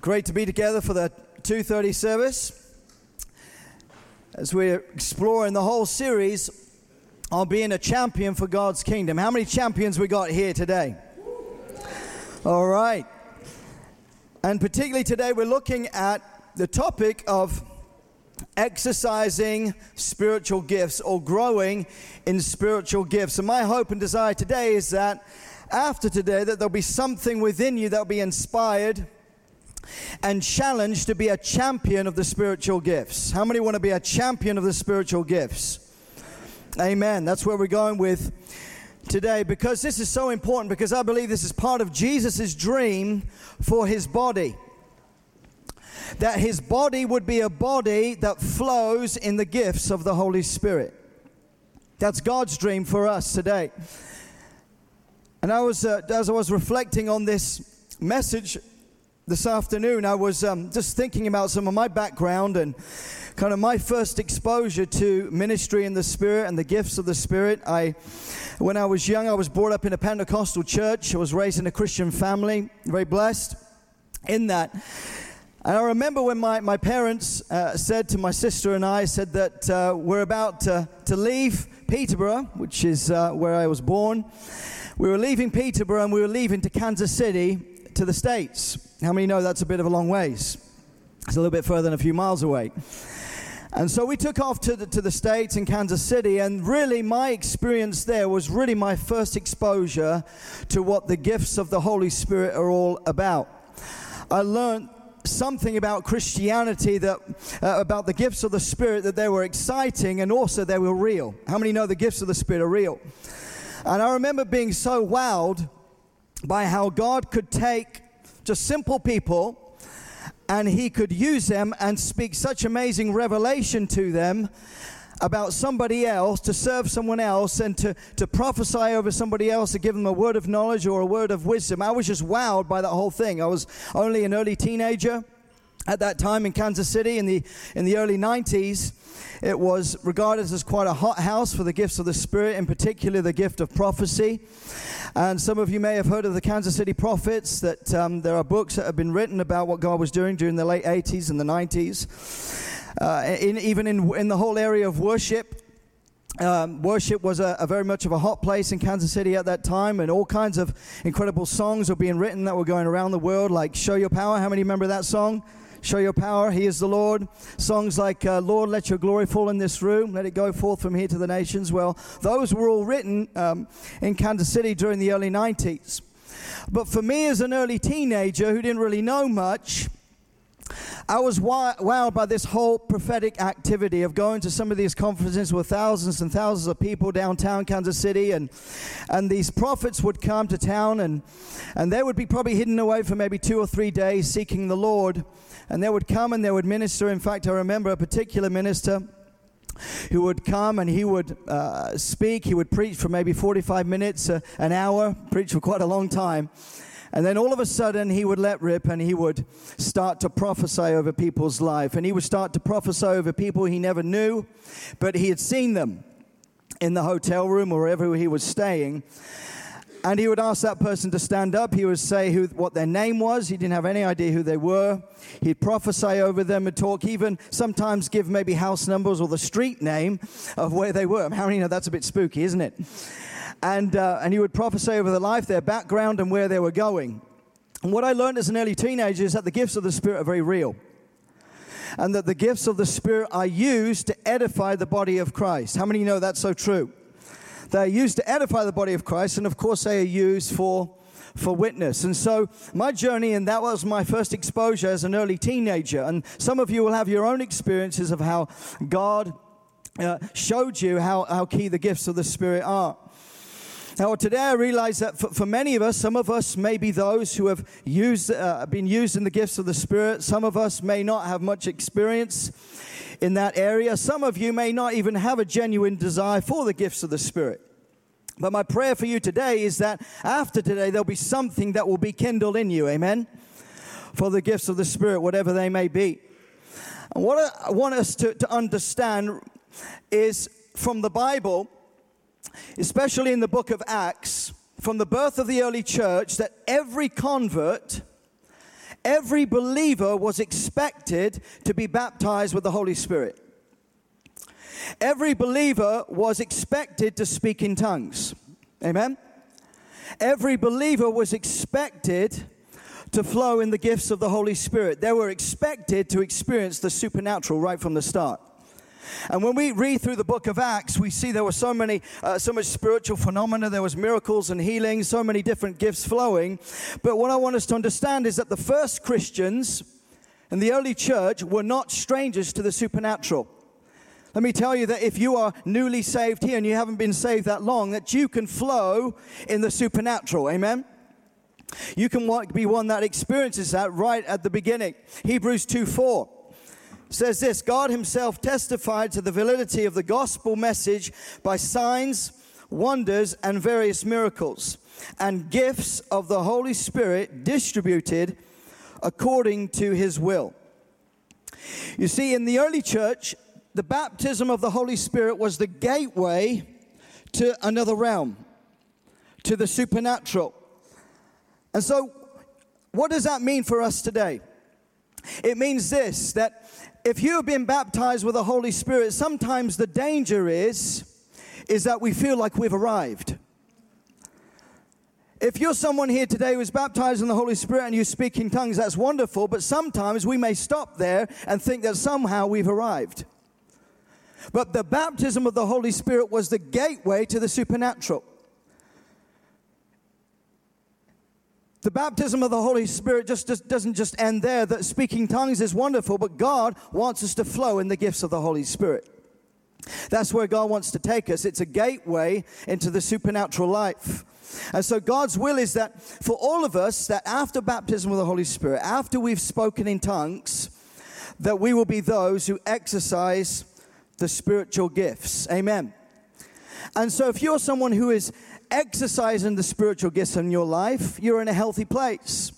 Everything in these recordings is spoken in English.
Great to be together for the 2:30 service. As we're exploring the whole series on being a champion for God's kingdom. How many champions we got here today? All right. And particularly today we're looking at the topic of exercising spiritual gifts or growing in spiritual gifts. And my hope and desire today is that after today that there'll be something within you that'll be inspired and challenged to be a champion of the spiritual gifts. How many want to be a champion of the spiritual gifts? Amen. That's where we're going with today because this is so important because I believe this is part of Jesus' dream for his body that his body would be a body that flows in the gifts of the Holy Spirit. That's God's dream for us today. And I was, uh, as I was reflecting on this message this afternoon, I was um, just thinking about some of my background and kind of my first exposure to ministry in the Spirit and the gifts of the Spirit. I, when I was young, I was brought up in a Pentecostal church. I was raised in a Christian family, very blessed in that. And I remember when my, my parents uh, said to my sister and I, said that uh, we're about to, to leave Peterborough, which is uh, where I was born. We were leaving Peterborough and we were leaving to Kansas City to the States. How many know that's a bit of a long ways? It's a little bit further than a few miles away. And so we took off to the, to the States in Kansas City, and really my experience there was really my first exposure to what the gifts of the Holy Spirit are all about. I learned something about Christianity that uh, about the gifts of the Spirit that they were exciting and also they were real. How many know the gifts of the Spirit are real? And I remember being so wowed by how God could take just simple people and he could use them and speak such amazing revelation to them about somebody else, to serve someone else, and to, to prophesy over somebody else, to give them a word of knowledge or a word of wisdom. I was just wowed by that whole thing. I was only an early teenager at that time in Kansas City in the, in the early 90s. It was regarded as quite a hot house for the gifts of the Spirit, in particular the gift of prophecy. And some of you may have heard of the Kansas City prophets, that um, there are books that have been written about what God was doing during the late 80s and the 90s uh, in, even in, in the whole area of worship. Um, worship was a, a, very much of a hot place in Kansas City at that time, and all kinds of incredible songs were being written that were going around the world, like Show Your Power. How many remember that song? Show Your Power, He is the Lord. Songs like uh, Lord, let your glory fall in this room, let it go forth from here to the nations. Well, those were all written um, in Kansas City during the early 90s. But for me, as an early teenager who didn't really know much, I was wowed by this whole prophetic activity of going to some of these conferences with thousands and thousands of people downtown Kansas City, and and these prophets would come to town, and and they would be probably hidden away for maybe two or three days seeking the Lord, and they would come and they would minister. In fact, I remember a particular minister who would come and he would uh, speak. He would preach for maybe 45 minutes, uh, an hour, preach for quite a long time. And then all of a sudden, he would let rip and he would start to prophesy over people's life. And he would start to prophesy over people he never knew, but he had seen them in the hotel room or wherever he was staying. And he would ask that person to stand up. He would say who, what their name was. He didn't have any idea who they were. He'd prophesy over them and talk, even sometimes give maybe house numbers or the street name of where they were. How many know that's a bit spooky, isn't it? And, uh, and he would prophesy over their life, their background, and where they were going. And what I learned as an early teenager is that the gifts of the Spirit are very real. And that the gifts of the Spirit are used to edify the body of Christ. How many know that's so true? They are used to edify the body of Christ, and of course, they are used for, for witness. And so, my journey, and that was my first exposure as an early teenager. And some of you will have your own experiences of how God uh, showed you how, how key the gifts of the Spirit are. Now, today I realize that for, for, many of us, some of us may be those who have used, uh, been used in the gifts of the Spirit. Some of us may not have much experience in that area. Some of you may not even have a genuine desire for the gifts of the Spirit. But my prayer for you today is that after today, there'll be something that will be kindled in you. Amen? For the gifts of the Spirit, whatever they may be. And what I want us to, to understand is from the Bible especially in the book of Acts, from the birth of the early church that every convert, every believer was expected to be baptized with the Holy Spirit. Every believer was expected to speak in tongues. Amen? Every believer was expected to flow in the gifts of the Holy Spirit. They were expected to experience the supernatural right from the start. And when we read through the book of Acts, we see there were so many, uh, so much spiritual phenomena. There was miracles and healings, so many different gifts flowing. But what I want us to understand is that the first Christians and the early church were not strangers to the supernatural. Let me tell you that if you are newly saved here and you haven't been saved that long, that you can flow in the supernatural. Amen. You can be one that experiences that right at the beginning. Hebrews 2 4 says this God Himself testified to the validity of the gospel message by signs, wonders, and various miracles, and gifts of the Holy Spirit distributed according to His will. You see, in the early church, the baptism of the Holy Spirit was the gateway to another realm, to the supernatural. And so, what does that mean for us today? It means this that if you have been baptized with the Holy Spirit, sometimes the danger is is that we feel like we've arrived. If you're someone here today who's baptized in the Holy Spirit and you speak in tongues, that's wonderful, but sometimes we may stop there and think that somehow we've arrived. But the baptism of the Holy Spirit was the gateway to the supernatural. The baptism of the Holy Spirit just, just, doesn't just end there. That speaking tongues is wonderful, but God wants us to flow in the gifts of the Holy Spirit. That's where God wants to take us. It's a gateway into the supernatural life. And so God's will is that for all of us, that after baptism of the Holy Spirit, after we've spoken in tongues, that we will be those who exercise the spiritual gifts. Amen. And so if you're someone who is exercising the spiritual gifts in your life, you're in a healthy place.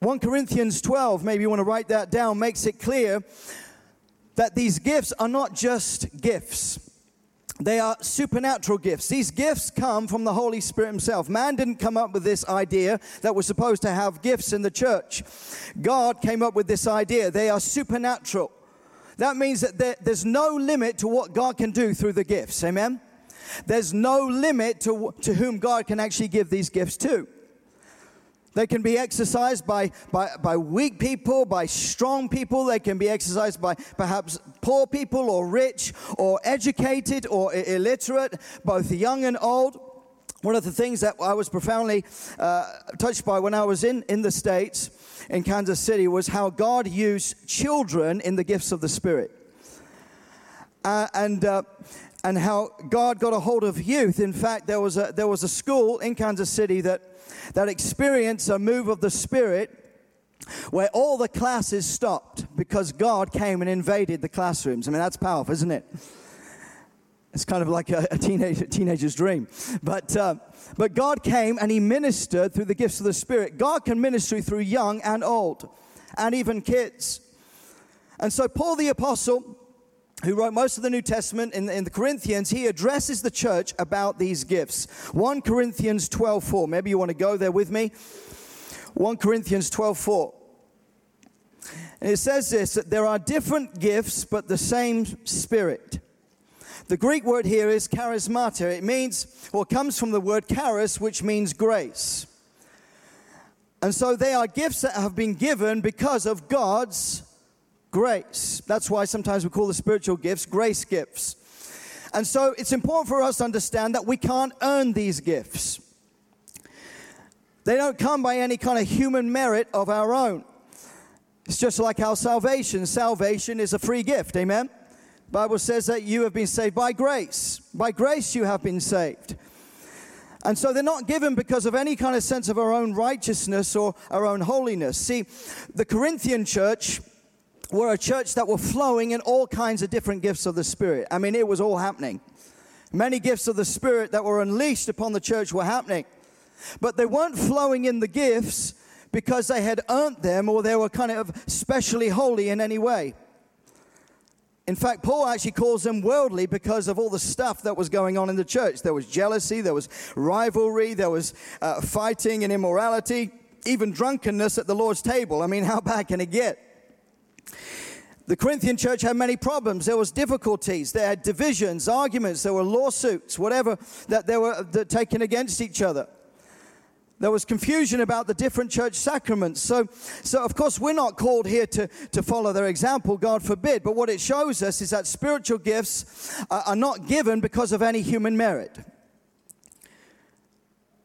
1 Corinthians 12, maybe you want to write that down, makes it clear that these gifts are not just gifts. They are supernatural gifts. These gifts come from the Holy Spirit Himself. Man didn't come up with this idea that we're supposed to have gifts in the church. God came up with this idea. They are supernatural. That means that there, there's no limit to what God can do through the gifts. Amen? There's no limit to, to whom God can actually give these gifts to. They can be exercised by, by, by weak people, by strong people. They can be exercised by perhaps poor people or rich or educated or illiterate, both young and old. One of the things that I was profoundly uh, touched by when I was in, in the States, in Kansas City, was how God used children in the gifts of the Spirit. Uh, and uh, and how God got a hold of youth. In fact, there was a, there was a school in Kansas City that, that experienced a move of the Spirit where all the classes stopped because God came and invaded the classrooms. I mean, that's powerful, isn't it? It's kind of like a, a teenage, teenager's dream. But, uh, but God came and He ministered through the gifts of the Spirit. God can minister through young and old, and even kids. And so, Paul the Apostle who wrote most of the New Testament in, in the Corinthians, he addresses the church about these gifts. 1 Corinthians 12 4. Maybe you want to go there with me. 1 Corinthians 12 4. And it says this that there are different gifts, but the same Spirit. The Greek word here is charismata. It means, well, it comes from the word charis, which means grace. And so they are gifts that have been given because of God's grace. That's why sometimes we call the spiritual gifts grace gifts. And so it's important for us to understand that we can't earn these gifts. They don't come by any kind of human merit of our own. It's just like our salvation. Salvation is a free gift. Amen. The Bible says that you have been saved by grace. By grace you have been saved. And so they're not given because of any kind of sense of our own righteousness or our own holiness. See, the Corinthian church were a church that were flowing in all kinds of different gifts of the Spirit. I mean, it was all happening. Many gifts of the Spirit that were unleashed upon the church were happening. But they weren't flowing in the gifts because they had earned them or they were kind of specially holy in any way. In fact, Paul actually calls them worldly because of all the stuff that was going on in the church. There was jealousy, there was rivalry, there was uh, fighting and immorality, even drunkenness at the Lord's table. I mean, how bad can it get? The Corinthian church had many problems. There was difficulties. They had divisions, arguments. There were lawsuits, whatever that they were that taken against each other. There was confusion about the different church sacraments. So, so of course, we're not called here to, to follow their example, God forbid. But what it shows us is that spiritual gifts are, are not given because of any human merit.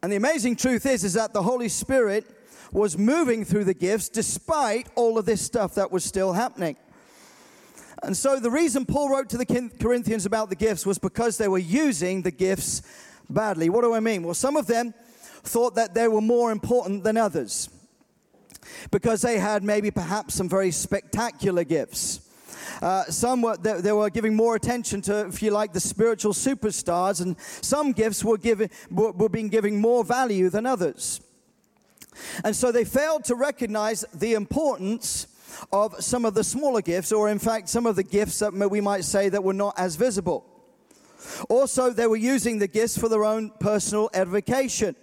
And the amazing truth is, is that the Holy Spirit was moving through the gifts despite all of this stuff that was still happening. And so the reason Paul wrote to the Corinthians about the gifts was because they were using the gifts badly. What do I mean? Well, some of them thought that they were more important than others because they had maybe perhaps some very spectacular gifts. Uh, some were, they, they, were giving more attention to, if you like, the spiritual superstars, and some gifts were, given, were, were being given more value than others. And so they failed to recognize the importance of some of the smaller gifts, or in fact, some of the gifts that we might say that were not as visible. Also, they were using the gifts for their own personal edification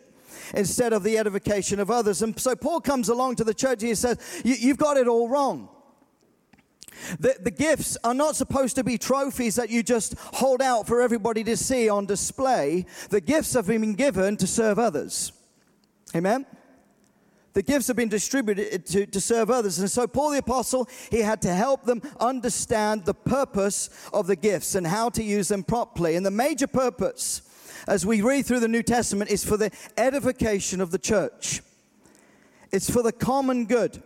instead of the edification of others. And so Paul comes along to the church and he says, You've got it all wrong. The, the, gifts are not supposed to be trophies that you just hold out for everybody to see on display. The gifts have been given to serve others. Amen? The gifts have been distributed to, to serve others. And so, Paul the Apostle, he had to help them understand the purpose of the gifts and how to use them properly. And the major purpose as we read through the New Testament is for the edification of the church, it's for the common good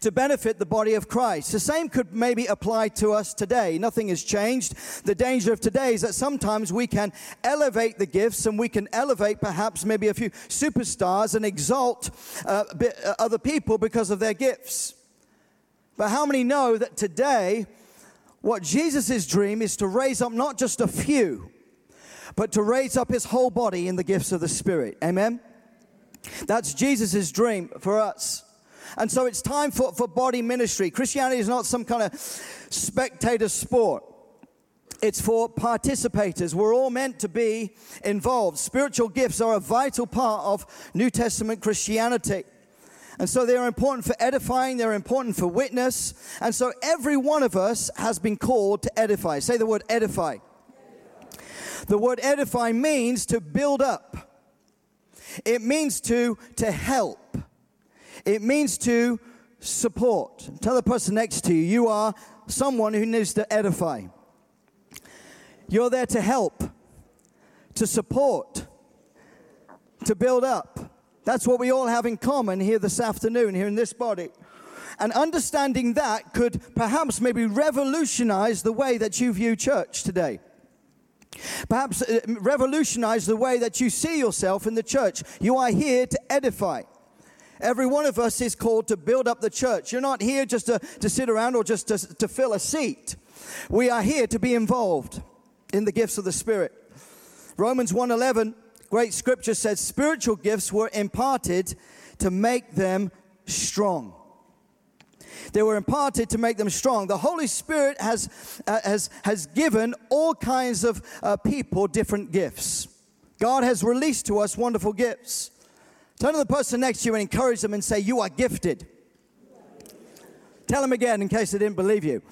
to benefit the body of Christ. The same could maybe apply to us today. Nothing has changed. The danger of today is that sometimes we can elevate the gifts and we can elevate perhaps maybe a few superstars and exalt uh, uh other people because of their gifts. But how many know that today, what Jesus' dream is to raise up not just a few, but to raise up his whole body in the gifts of the Spirit. Amen? That's Jesus' dream for us. And so it's time for, for body ministry. Christianity is not some kind of spectator sport. It's for participators. We're all meant to be involved. Spiritual gifts are a vital part of New Testament Christianity. And so they are important for edifying, they're important for witness. And so every one of us has been called to edify. Say the word edify. The word edify means to build up. It means to, to help. It means to support. Tell the person next to you, you are someone who needs to edify. You're there to help, to support, to build up. That's what we all have in common here this afternoon, here in this body. And understanding that could perhaps maybe revolutionize the way that you view church today. Perhaps uh, revolutionize the way that you see yourself in the church. You are here to edify. Every one of us is called to build up the church. You're not here just to, to sit around or just to, to fill a seat. We are here to be involved in the gifts of the Spirit. Romans 1:11, great scripture says spiritual gifts were imparted to make them strong. They were imparted to make them strong. The Holy Spirit has, uh, has, has given all kinds of uh, people different gifts. God has released to us wonderful gifts. Turn to the person next to you and encourage them and say, You are gifted. Tell them again in case they didn't believe you.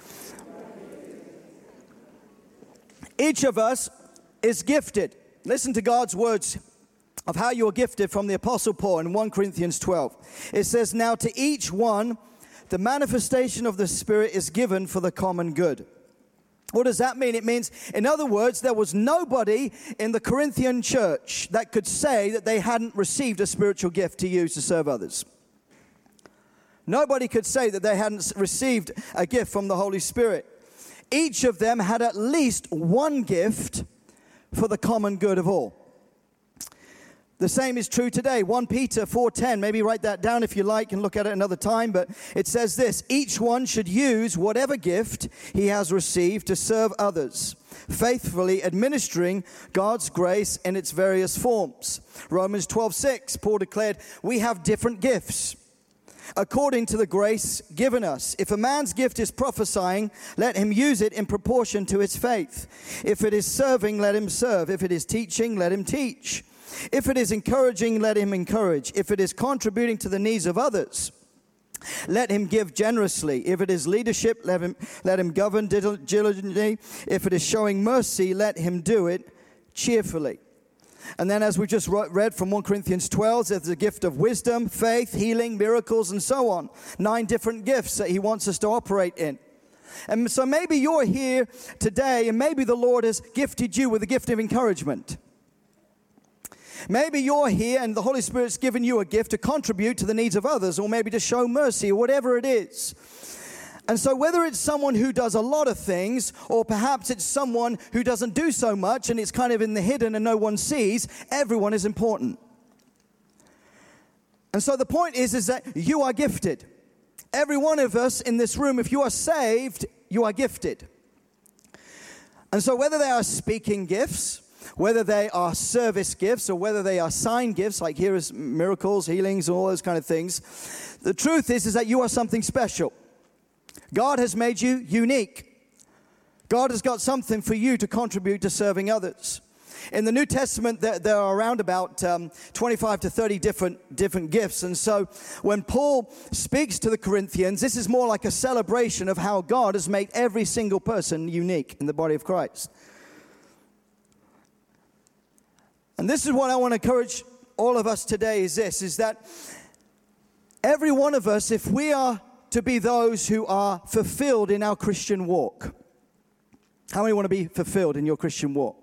Each of us is gifted. Listen to God's words of how you are gifted from the Apostle Paul in 1 Corinthians 12. It says, Now to each one, the manifestation of the Spirit is given for the common good. What does that mean? It means, in other words, there was nobody in the Corinthian church that could say that they hadn't received a spiritual gift to use to serve others. Nobody could say that they hadn't received a gift from the Holy Spirit. Each of them had at least one gift for the common good of all. The same is true today. 1 Peter 4:10. Maybe write that down if you like and look at it another time, but it says this, each one should use whatever gift he has received to serve others, faithfully administering God's grace in its various forms. Romans 12:6. Paul declared, "We have different gifts." according to the grace given us. If a man's gift is prophesying, let him use it in proportion to his faith. If it is serving, let him serve. If it is teaching, let him teach. If it is encouraging, let him encourage. If it is contributing to the needs of others, let him give generously. If it is leadership, let him, let him govern diligently. If it is showing mercy, let him do it cheerfully. And then, as we just read from 1 Corinthians 12, there's the gift of wisdom, faith, healing, miracles, and so on. Nine different gifts that He wants us to operate in. And so maybe you're here today, and maybe the Lord has gifted you with the gift of encouragement. Maybe you're here and the Holy Spirit's given you a gift to contribute to the needs of others, or maybe to show mercy, or whatever it is. And so, whether it's someone who does a lot of things, or perhaps it's someone who doesn't do so much and it's kind of in the hidden and no one sees, everyone is important. And so, the point is, is that you are gifted. Every one of us in this room, if you are saved, you are gifted. And so, whether they are speaking gifts, whether they are service gifts, or whether they are sign gifts, like here is miracles, healings, all those kind of things, the truth is, is that you are something special. God has made you unique. God has got something for you to contribute to serving others. In the New Testament, there, there are around about um, 25 to 30 different, different gifts. And so when Paul speaks to the Corinthians, this is more like a celebration of how God has made every single person unique in the body of Christ. And this is what I want to encourage all of us today is this, is that every one of us, if we are to be those who are fulfilled in our Christian walk. How many want to be fulfilled in your Christian walk?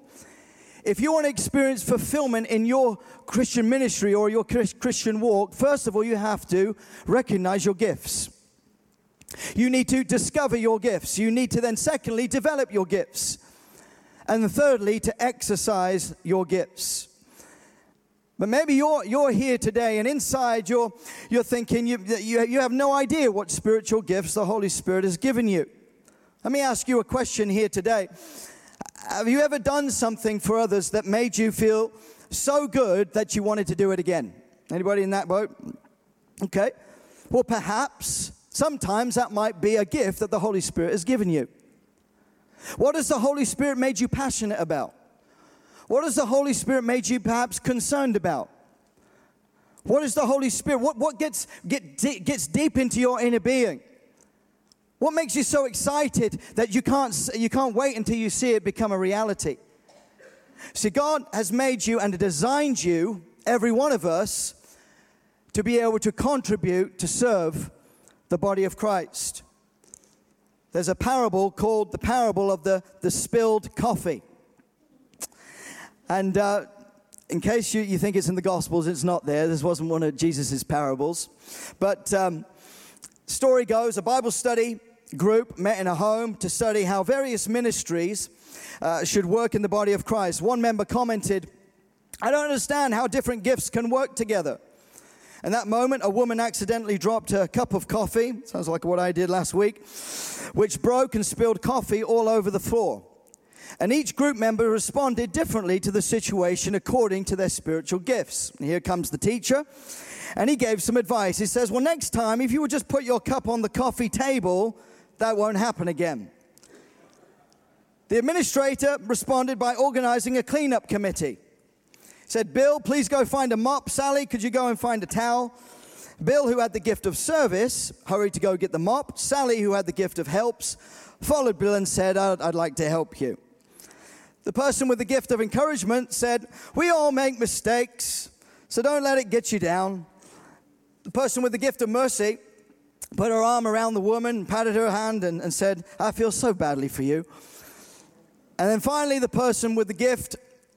If you want to experience fulfillment in your Christian ministry or your Christian walk, first of all, you have to recognize your gifts. You need to discover your gifts. You need to then, secondly, develop your gifts. And thirdly, to exercise your gifts. But maybe you're, you're here today and inside you're, you're thinking you, you, you have no idea what spiritual gifts the Holy Spirit has given you. Let me ask you a question here today. Have you ever done something for others that made you feel so good that you wanted to do it again? Anybody in that boat? Okay. Well, perhaps sometimes that might be a gift that the Holy Spirit has given you. What has the Holy Spirit made you passionate about? What has the Holy Spirit made you perhaps concerned about? What is the Holy Spirit? What, what gets, get, gets deep into your inner being? What makes you so excited that you can't, you can't wait until you see it become a reality? See, God has made you and designed you, every one of us, to be able to contribute to serve the body of Christ. There's a parable called the parable of the, the spilled coffee. And uh, in case you, you think it's in the Gospels, it's not there. This wasn't one of Jesus' parables. But um, story goes a Bible study group met in a home to study how various ministries uh, should work in the body of Christ. One member commented, I don't understand how different gifts can work together. In that moment, a woman accidentally dropped a cup of coffee, sounds like what I did last week, which broke and spilled coffee all over the floor. And each group member responded differently to the situation according to their spiritual gifts. And here comes the teacher, and he gave some advice. He says, Well, next time, if you would just put your cup on the coffee table, that won't happen again. The administrator responded by organizing a cleanup committee. Said, Bill, please go find a mop. Sally, could you go and find a towel? Bill, who had the gift of service, hurried to go get the mop. Sally, who had the gift of helps, followed Bill and said, I'd, I'd like to help you. The person with the gift of encouragement said, We all make mistakes, so don't let it get you down. The person with the gift of mercy put her arm around the woman, patted her hand, and, and said, I feel so badly for you. And then finally, the person with the gift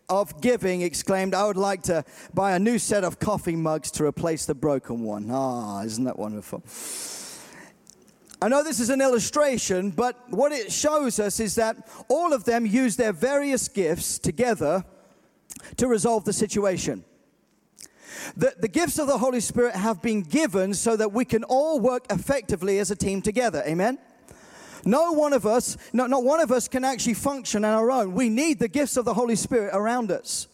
of giving exclaimed, I would like to buy a new set of coffee mugs to replace the broken one. Ah, isn't that wonderful? I know this is an illustration, but what it shows us is that all of them use their various gifts together to resolve the situation. The, the gifts of the Holy Spirit have been given so that we can all work effectively as a team together. Amen? No one of us, no, not one of us can actually function on our own. We need the gifts of the Holy Spirit around us.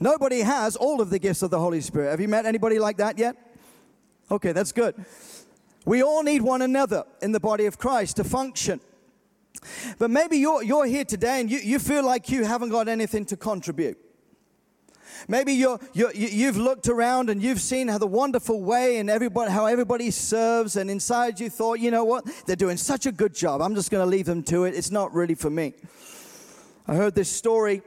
Nobody has all of the gifts of the Holy Spirit. Have you met anybody like that yet? Okay, that's good. We all need one another in the body of Christ to function. But maybe you're, you're here today and you, you feel like you haven't got anything to contribute. Maybe you're, you're, you've looked around and you've seen how the wonderful way and everybody, how everybody serves, and inside you thought, you know what? They're doing such a good job. I'm just going to leave them to it. It's not really for me. I heard this story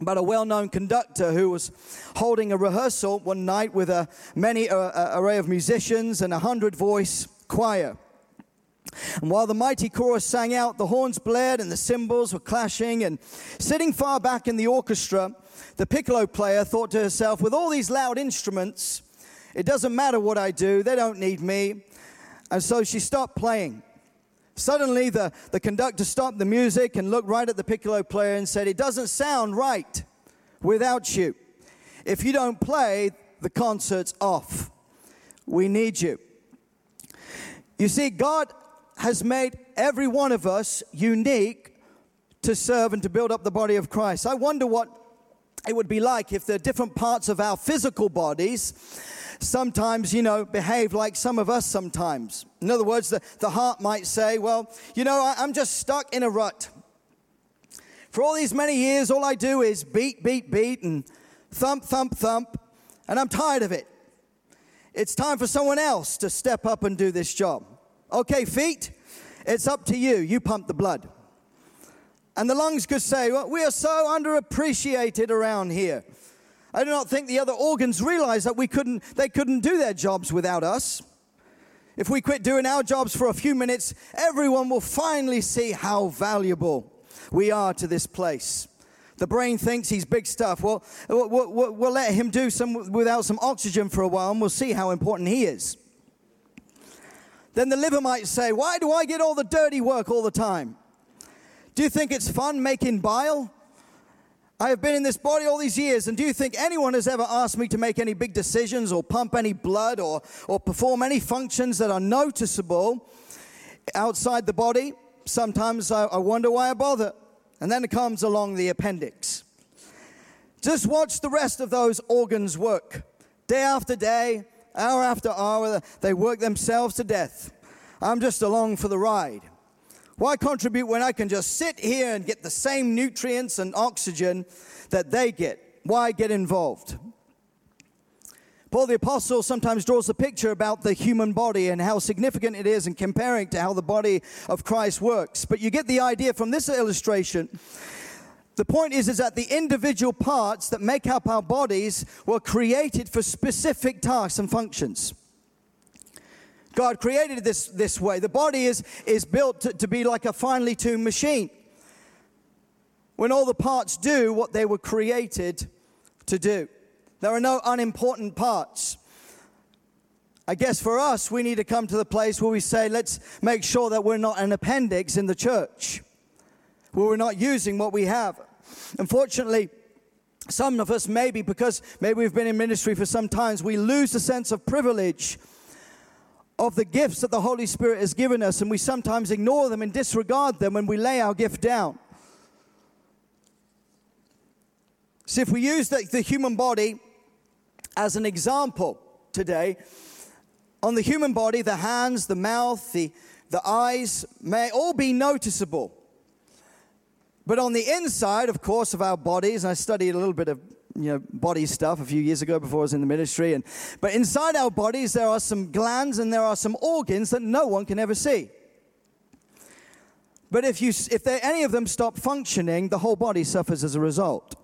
about a well-known conductor who was holding a rehearsal one night with a many uh, array of musicians and a hundred voice choir. And while the mighty chorus sang out, the horns blared and the cymbals were clashing. And sitting far back in the orchestra, the piccolo player thought to herself, with all these loud instruments, it doesn't matter what I do, they don't need me. And so she stopped playing. Suddenly, the, the conductor stopped the music and looked right at the piccolo player and said, It doesn't sound right without you. If you don't play, the concert's off. We need you. You see, God has made every one of us unique to serve and to build up the body of Christ. I wonder what it would be like if the different parts of our physical bodies sometimes, you know, behave like some of us sometimes. In other words, the, the heart might say, well, you know, I, I'm just stuck in a rut. For all these many years, all I do is beat, beat, beat, and thump, thump, thump, and I'm tired of it. It's time for someone else to step up and do this job. Okay, feet, it's up to you. You pump the blood. And the lungs could say, well, we are so underappreciated around here. I do not think the other organs realize that we couldn't, they couldn't do their jobs without us. If we quit doing our jobs for a few minutes, everyone will finally see how valuable we are to this place. The brain thinks he's big stuff. Well, we'll, we'll, we'll let him do some without some oxygen for a while and we'll see how important he is. Then the liver might say, Why do I get all the dirty work all the time? Do you think it's fun making bile? I have been in this body all these years, and do you think anyone has ever asked me to make any big decisions or pump any blood or, or perform any functions that are noticeable outside the body? Sometimes I, I wonder why I bother. And then it comes along the appendix. Just watch the rest of those organs work. Day after day, hour after hour, they work themselves to death. I'm just along for the ride. Why contribute when I can just sit here and get the same nutrients and oxygen that they get? Why get involved? Paul the Apostle sometimes draws a picture about the human body and how significant it is and comparing to how the body of Christ works. But you get the idea from this illustration. The point is, is that the individual parts that make up our bodies were created for specific tasks and functions. God created this, this way. The body is, is built to, to be like a finely tuned machine. When all the parts do what they were created to do, there are no unimportant parts. I guess for us, we need to come to the place where we say, let's make sure that we're not an appendix in the church, where we're not using what we have. Unfortunately, some of us, maybe because maybe we've been in ministry for some times, we lose the sense of privilege of the gifts that the Holy Spirit has given us, and we sometimes ignore them and disregard them when we lay our gift down. See, if we use the, the human body as an example today, on the human body, the hands, the mouth, the, the eyes may all be noticeable. But on the inside, of course, of our bodies, and I studied a little bit of you know, body stuff a few years ago before I was in the ministry. And, but inside our bodies, there are some glands and there are some organs that no one can ever see. But if, you, if any of them stop functioning, the whole body suffers as a result.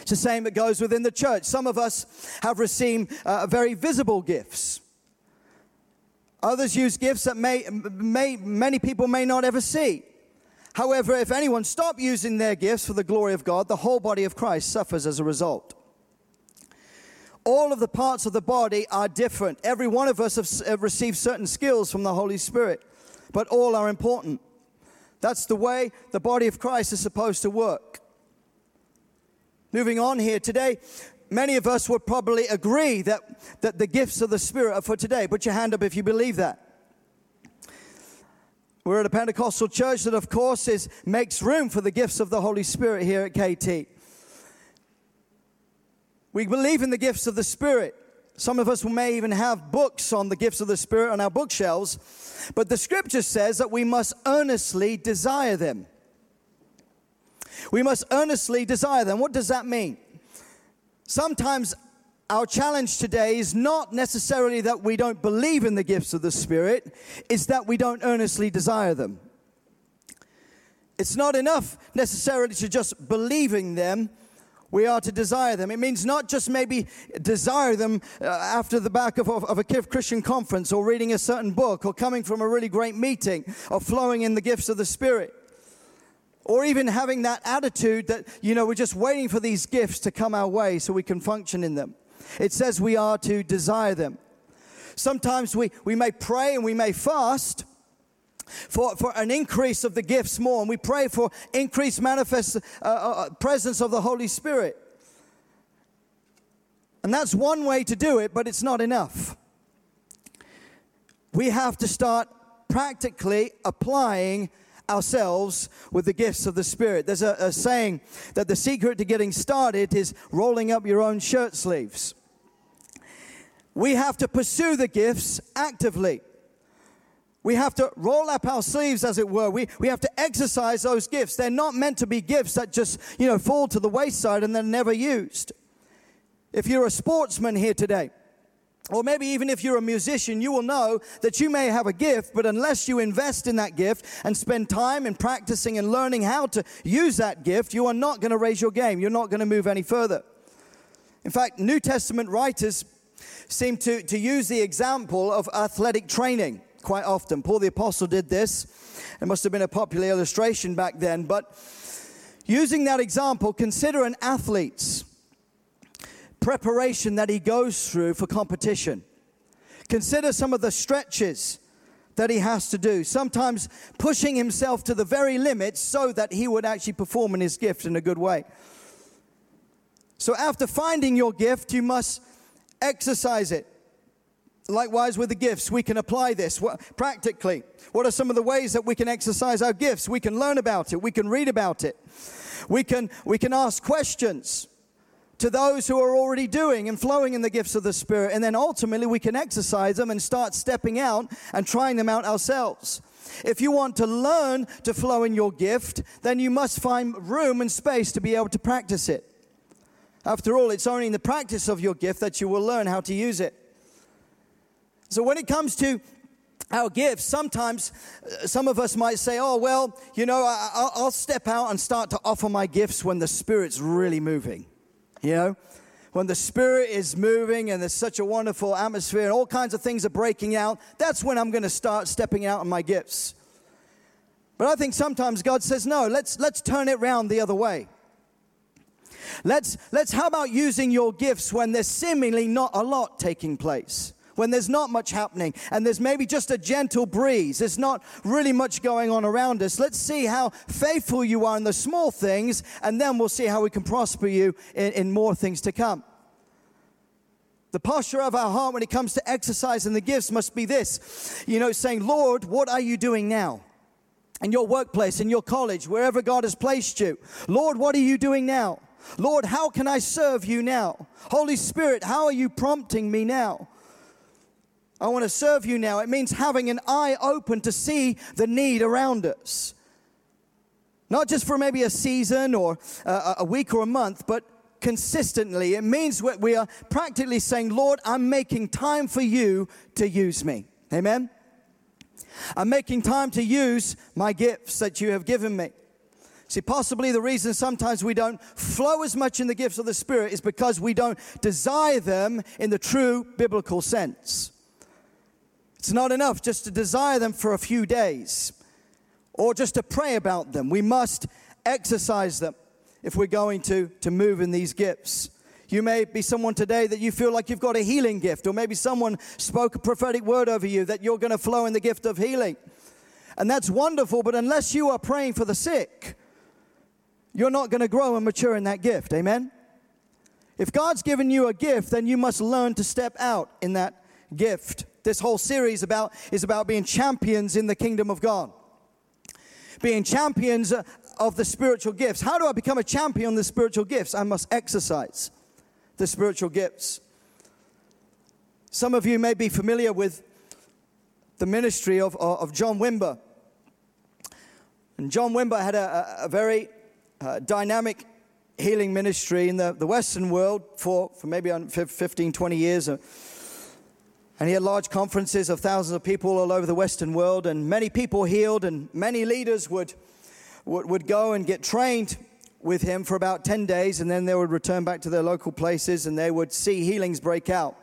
It's the same that goes within the church. Some of us have received uh, very visible gifts. Others use gifts that may, may, many people may not ever see. However, if anyone stop using their gifts for the glory of God, the whole body of Christ suffers as a result. All of the parts of the body are different. Every one of us have received certain skills from the Holy Spirit, but all are important. That's the way the body of Christ is supposed to work. Moving on here today, many of us would probably agree that, that the gifts of the Spirit are for today. Put your hand up if you believe that. We're at a Pentecostal church that, of course, is, makes room for the gifts of the Holy Spirit here at KT. We believe in the gifts of the Spirit. Some of us may even have books on the gifts of the Spirit on our bookshelves. But the scripture says that we must earnestly desire them. We must earnestly desire them. What does that mean? Sometimes our challenge today is not necessarily that we don't believe in the gifts of the Spirit, it's that we don't earnestly desire them. It's not enough necessarily to just believing them. We are to desire them. It means not just maybe desire them uh, after the back of, of, of a Christian conference or reading a certain book or coming from a really great meeting or flowing in the gifts of the Spirit. Or even having that attitude that, you know, we're just waiting for these gifts to come our way so we can function in them. It says we are to desire them. Sometimes we, we may pray and we may fast for, for an increase of the gifts more, and we pray for increased manifest uh, uh, uh, presence of the Holy Spirit. And that's one way to do it, but it's not enough. We have to start practically applying ourselves with the gifts of the Spirit. There's a, a saying that the secret to getting started is rolling up your own shirt sleeves. We have to pursue the gifts actively. We have to roll up our sleeves, as it were. We, we have to exercise those gifts. They're not meant to be gifts that just, you know, fall to the wayside and they're never used. If you're a sportsman here today, or maybe even if you're a musician, you will know that you may have a gift, but unless you invest in that gift and spend time in practicing and learning how to use that gift, you are not going to raise your game. You're not going to move any further. In fact, New Testament writers seem to, to use the example of athletic training quite often. Paul the Apostle did this. It must have been a popular illustration back then, but using that example, consider an athlete's preparation that he goes through for competition. Consider some of the stretches that he has to do, sometimes pushing himself to the very limits so that he would actually perform in his gift in a good way. So, after finding your gift, you must exercise it. Likewise, with the gifts, we can apply this what, practically. What are some of the ways that we can exercise our gifts? We can learn about it, we can read about it, we can, we can ask questions to those who are already doing and flowing in the gifts of the Spirit. And then ultimately we can exercise them and start stepping out and trying them out ourselves. If you want to learn to flow in your gift, then you must find room and space to be able to practice it. After all, it's only in the practice of your gift that you will learn how to use it. So when it comes to our gifts, sometimes uh, some of us might say, oh, well, you know, I, will step out and start to offer my gifts when the Spirit's really moving. You know, when the Spirit is moving and there's such a wonderful atmosphere and all kinds of things are breaking out, that's when I'm going to start stepping out on my gifts. But I think sometimes God says, no, let's, let's turn it around the other way. Let's, let's, how about using your gifts when there's seemingly not a lot taking place? When there's not much happening and there's maybe just a gentle breeze, there's not really much going on around us. Let's see how faithful you are in the small things, and then we'll see how we can prosper you in, in more things to come. The posture of our heart when it comes to exercising the gifts must be this you know, saying, Lord, what are you doing now? In your workplace, in your college, wherever God has placed you. Lord, what are you doing now? Lord, how can I serve you now? Holy Spirit, how are you prompting me now? I want to serve you now. It means having an eye open to see the need around us. Not just for maybe a season or a week or a month, but consistently. It means we are practically saying, Lord, I'm making time for you to use me. Amen? I'm making time to use my gifts that you have given me. See, possibly the reason sometimes we don't flow as much in the gifts of the Spirit is because we don't desire them in the true biblical sense. It's not enough just to desire them for a few days or just to pray about them. We must exercise them if we're going to, to move in these gifts. You may be someone today that you feel like you've got a healing gift, or maybe someone spoke a prophetic word over you that you're going to flow in the gift of healing. And that's wonderful, but unless you are praying for the sick, you're not going to grow and mature in that gift. Amen? If God's given you a gift, then you must learn to step out in that gift this whole series about is about being champions in the kingdom of God. Being champions of the spiritual gifts. How do I become a champion of the spiritual gifts? I must exercise the spiritual gifts. Some of you may be familiar with the ministry of, of John Wimber. And John Wimber had a, a very uh, dynamic healing ministry in the, the Western world for, for maybe 15, 20 years. And he had large conferences of thousands of people all over the Western world, and many people healed, and many leaders would, would, would go and get trained with him for about 10 days, and then they would return back to their local places and they would see healings break out.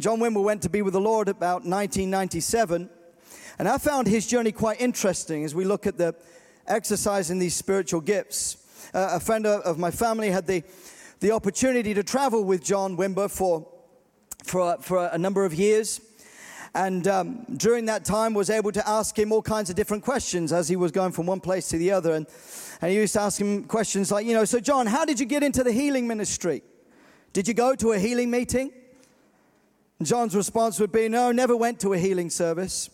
John Wimber went to be with the Lord about 1997. And I found his journey quite interesting as we look at the exercising these spiritual gifts. Uh, a friend of my family had the, the opportunity to travel with John Wimber for, for, for a number of years. And um, during that time was able to ask him all kinds of different questions as he was going from one place to the other. And, and he used to ask him questions like, you know, so John, how did you get into the healing ministry? Did you go to a healing meeting? John's response would be, No, never went to a healing service.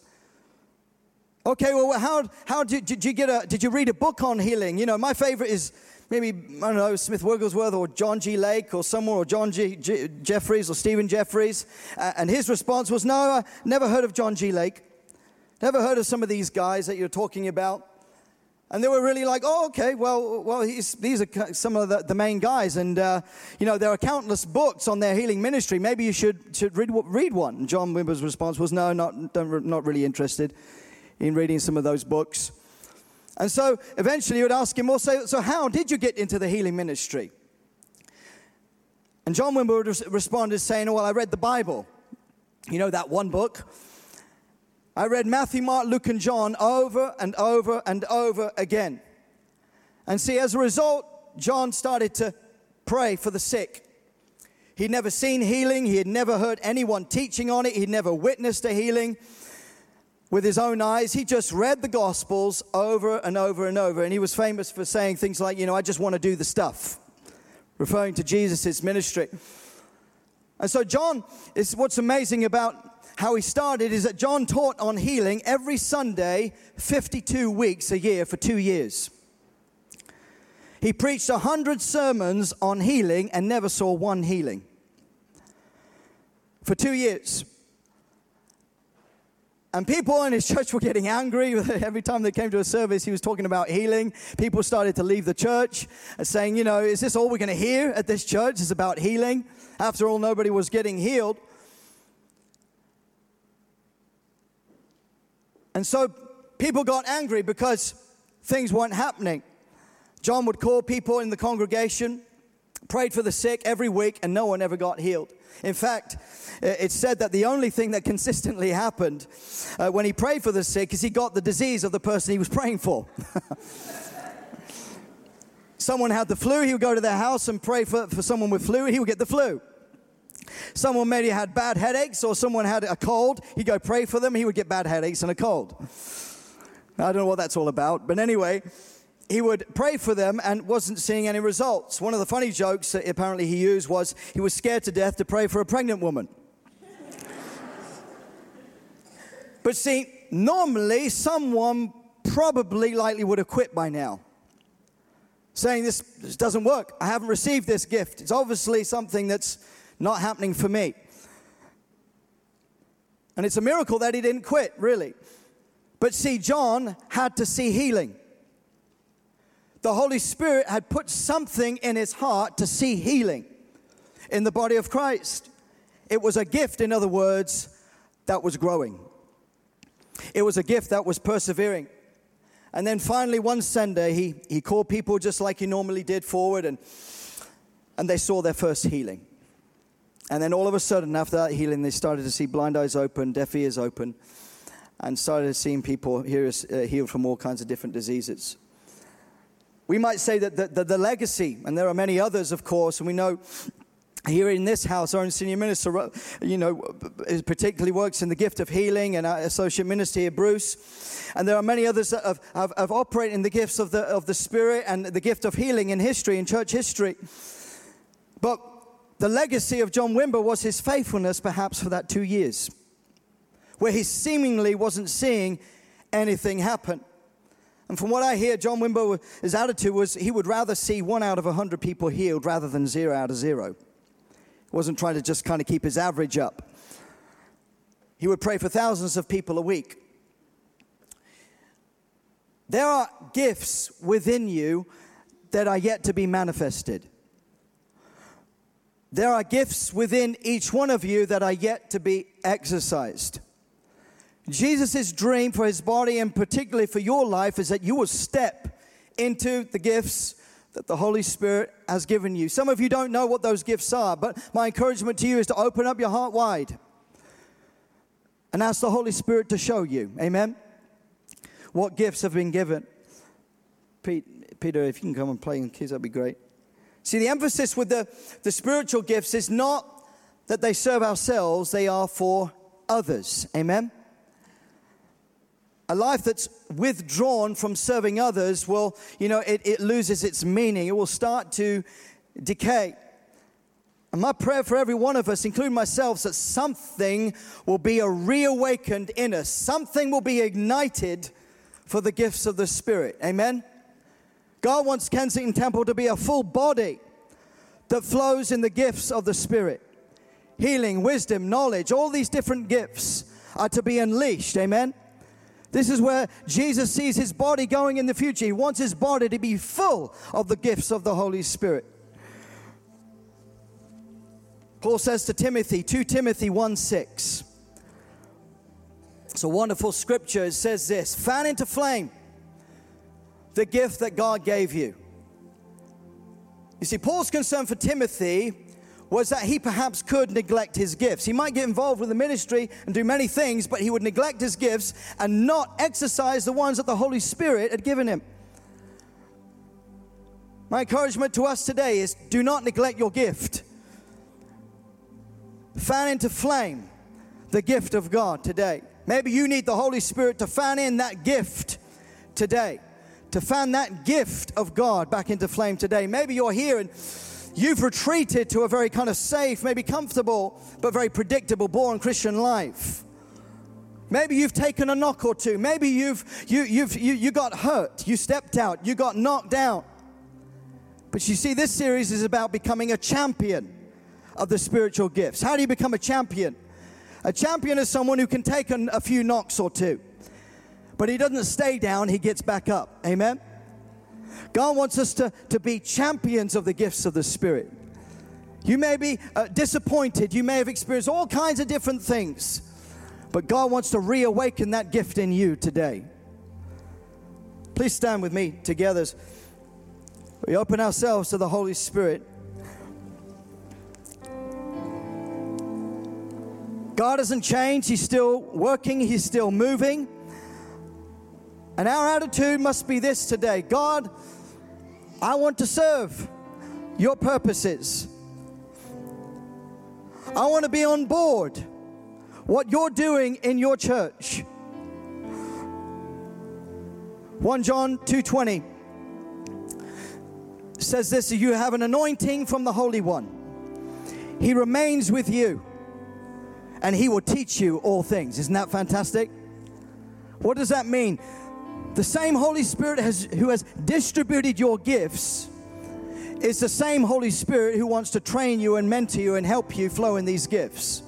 Okay, well, how, how did, did you get a, did you read a book on healing? You know, my favorite is maybe, I don't know, Smith Wigglesworth or John G. Lake or someone, or John G. G- Jeffreys or Stephen Jeffreys. Uh, and his response was, No, I never heard of John G. Lake. Never heard of some of these guys that you're talking about. And they were really like, oh, okay, well, well these are some of the, the main guys. And, uh, you know, there are countless books on their healing ministry. Maybe you should, should read, read one. John Wimber's response was, no, not, not really interested in reading some of those books. And so eventually you would ask him, well, so, so how did you get into the healing ministry? And John Wimber would respond saying, well, I read the Bible. You know, that one book I read Matthew, Mark, Luke, and John over and over and over again. And see, as a result, John started to pray for the sick. He'd never seen healing, he had never heard anyone teaching on it, he'd never witnessed a healing with his own eyes. He just read the Gospels over and over and over. And he was famous for saying things like, you know, I just want to do the stuff, referring to Jesus' ministry. And so, John is what's amazing about how he started is that John taught on healing every Sunday, 52 weeks a year for two years. He preached 100 sermons on healing and never saw one healing. For two years. And people in his church were getting angry. Every time they came to a service, he was talking about healing. People started to leave the church and saying, you know, is this all we're going to hear at this church? Is about healing. After all, nobody was getting healed. And so people got angry because things weren't happening. John would call people in the congregation, prayed for the sick every week, and no one ever got healed. In fact, it's said that the only thing that consistently happened uh, when he prayed for the sick is he got the disease of the person he was praying for. someone had the flu, he would go to their house and pray for, for someone with flu, he would get the flu. Someone maybe had bad headaches or someone had a cold. He'd go pray for them. He would get bad headaches and a cold. I don't know what that's all about. But anyway, he would pray for them and wasn't seeing any results. One of the funny jokes that apparently he used was he was scared to death to pray for a pregnant woman. but see, normally someone probably likely would have quit by now. Saying this, this doesn't work. I haven't received this gift. It's obviously something that's not happening for me. And it's a miracle that he didn't quit, really. But see, John had to see healing. The Holy Spirit had put something in his heart to see healing in the body of Christ. It was a gift, in other words, that was growing. It was a gift that was persevering. And then finally, one Sunday, he, he called people just like he normally did forward, and, and they saw their first healing. And then all of a sudden, after that healing, they started to see blind eyes open, deaf ears open, and started seeing people uh, healed from all kinds of different diseases. We might say that the, the, the, legacy, and there are many others, of course, and we know here in this house, our own senior minister, uh, you know, particularly works in the gift of healing, and our associate minister here, Bruce. And there are many others that have, have, have operated in the gifts of the, of the Spirit and the gift of healing in history, in church history. But the legacy of John Wimber was his faithfulness, perhaps, for that two years, where he seemingly wasn't seeing anything happen. And from what I hear, John Wimber, his attitude was he would rather see one out of a hundred people healed rather than zero out of zero. He wasn't trying to just kind of keep his average up. he would pray for thousands of people a week. There are gifts within you that are yet to be manifested. There are gifts within each one of you that are yet to be exercised. Jesus' dream for his body and particularly for your life is that you will step into the gifts that the Holy Spirit has given you. Some of you don't know what those gifts are, but my encouragement to you is to open up your heart wide and ask the Holy Spirit to show you. Amen. What gifts have been given? Pete, Peter, if you can come and play in kids, that'd be great. See, the emphasis with the, the spiritual gifts is not that they serve ourselves, they are for others. Amen? A life that's withdrawn from serving others will, you know, it, it loses its meaning. It will start to decay. And my prayer for every one of us, including myself, is that something will be reawakened in us. Something will be ignited for the gifts of the Spirit. Amen? God wants Kensington Temple to be a full body that flows in the gifts of the Spirit. Healing, wisdom, knowledge, all these different gifts are to be unleashed. Amen? This is where Jesus sees his body going in the future. He wants his body to be full of the gifts of the Holy Spirit. Paul says to Timothy, 2 Timothy 1 6. It's a wonderful scripture. It says this fan into flame the gift that God gave you. You see, Paul's concern for Timothy was that he perhaps could neglect his gifts. He might get involved with the ministry and do many things, but he would neglect his gifts and not exercise the ones that the Holy Spirit had given him. My encouragement to us today is do not neglect your gift. Fan into flame the gift of God today. Maybe you need the Holy Spirit to fan in that gift today to fan that gift of God back into flame today. Maybe you're here and you've retreated to a very kind of safe, maybe comfortable, but very predictable, boring Christian life. Maybe you've taken a knock or two. Maybe you've you you've you, you got hurt. You stepped out. You got knocked down. But you see, this series is about becoming a champion of the spiritual gifts. How do you become a champion? A champion is someone who can take an, a few knocks or two. But he doesn't stay down, he gets back up. Amen? God wants us to, to be champions of the gifts of the Spirit. You may be uh, disappointed, you may have experienced all kinds of different things, but God wants to reawaken that gift in you today. Please stand with me together we open ourselves to the Holy Spirit. God hasn't changed, He's still working, He's still moving. And our attitude must be this today God, I want to serve your purposes. I want to be on board what you're doing in your church. 1 John 2:20 says this you have an anointing from the Holy One. He remains with you and he will teach you all things. Isn't that fantastic? What does that mean? The same Holy Spirit has, who has distributed your gifts is the same Holy Spirit who wants to train you and mentor you and help you flow in these gifts.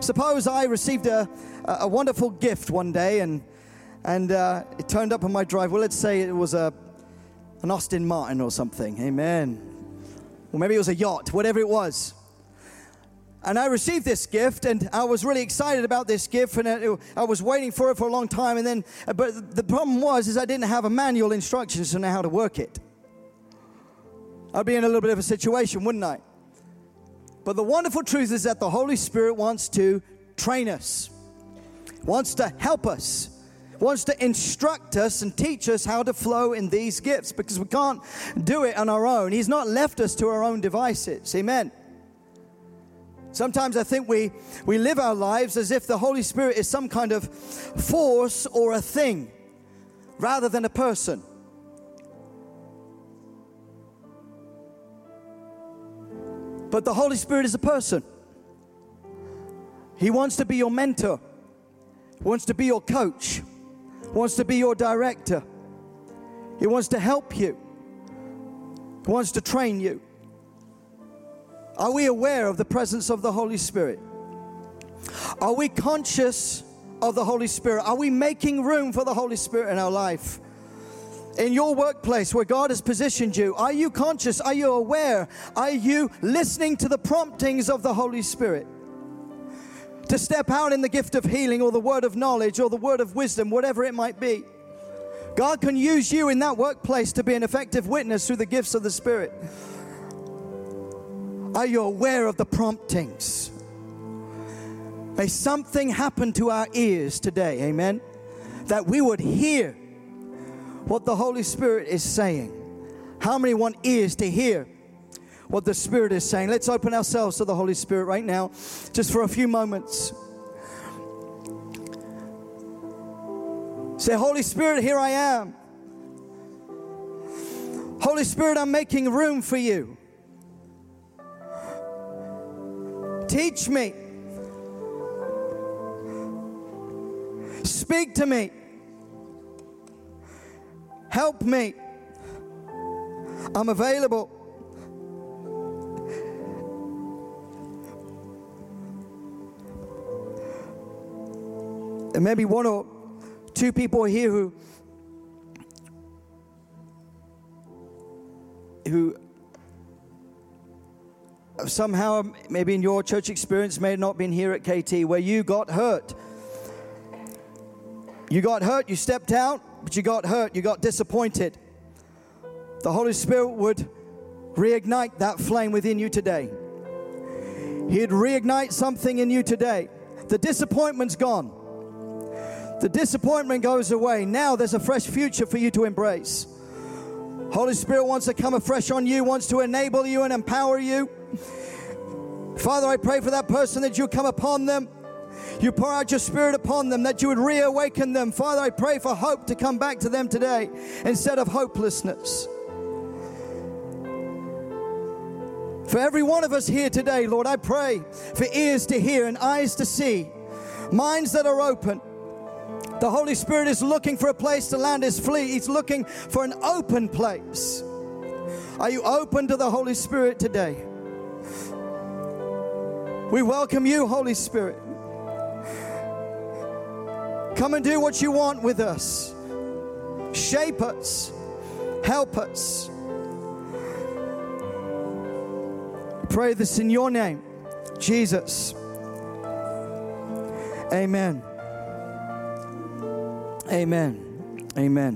Suppose I received a, a wonderful gift one day and, and uh, it turned up on my drive. Well, let's say it was a, an Aston Martin or something. Amen. Or maybe it was a yacht, whatever it was. And I received this gift, and I was really excited about this gift, and I was waiting for it for a long time. And then, but the problem was, is I didn't have a manual instructions to know how to work it. I'd be in a little bit of a situation, wouldn't I? But the wonderful truth is that the Holy Spirit wants to train us, wants to help us, wants to instruct us and teach us how to flow in these gifts because we can't do it on our own. He's not left us to our own devices. Amen. Sometimes I think we, we live our lives as if the Holy Spirit is some kind of force or a thing rather than a person. But the Holy Spirit is a person. He wants to be your mentor, wants to be your coach, wants to be your director. He wants to help you, he wants to train you. Are we aware of the presence of the Holy Spirit? Are we conscious of the Holy Spirit? Are we making room for the Holy Spirit in our life? In your workplace where God has positioned you, are you conscious? Are you aware? Are you listening to the promptings of the Holy Spirit? To step out in the gift of healing or the word of knowledge or the word of wisdom, whatever it might be. God can use you in that workplace to be an effective witness through the gifts of the Spirit. Are you aware of the promptings? May something happen to our ears today, amen? That we would hear what the Holy Spirit is saying. How many want ears to hear what the Spirit is saying? Let's open ourselves to the Holy Spirit right now, just for a few moments. Say, Holy Spirit, here I am. Holy Spirit, I'm making room for you. Teach me. Speak to me. Help me. I'm available. And maybe one or two people here who who somehow maybe in your church experience may have not been here at KT where you got hurt. You got hurt, you stepped out, but you got hurt, you got disappointed. The Holy Spirit would reignite that flame within you today. He'd reignite something in you today. The disappointment's gone. The disappointment goes away. Now there's a fresh future for you to embrace. Holy Spirit wants to come afresh on you, wants to enable you and empower you. Father, I pray for that person that you come upon them. You pour out your spirit upon them, that you would reawaken them. Father, I pray for hope to come back to them today instead of hopelessness. For every one of us here today, Lord, I pray for ears to hear and eyes to see, minds that are open, the Holy Spirit is looking for a place to land his fleet. He's looking for an open place. Are you open to the Holy Spirit today? We welcome you, Holy Spirit. Come and do what you want with us. Shape us. Help us. Pray this in your name, Jesus. Amen. Amen. Amen.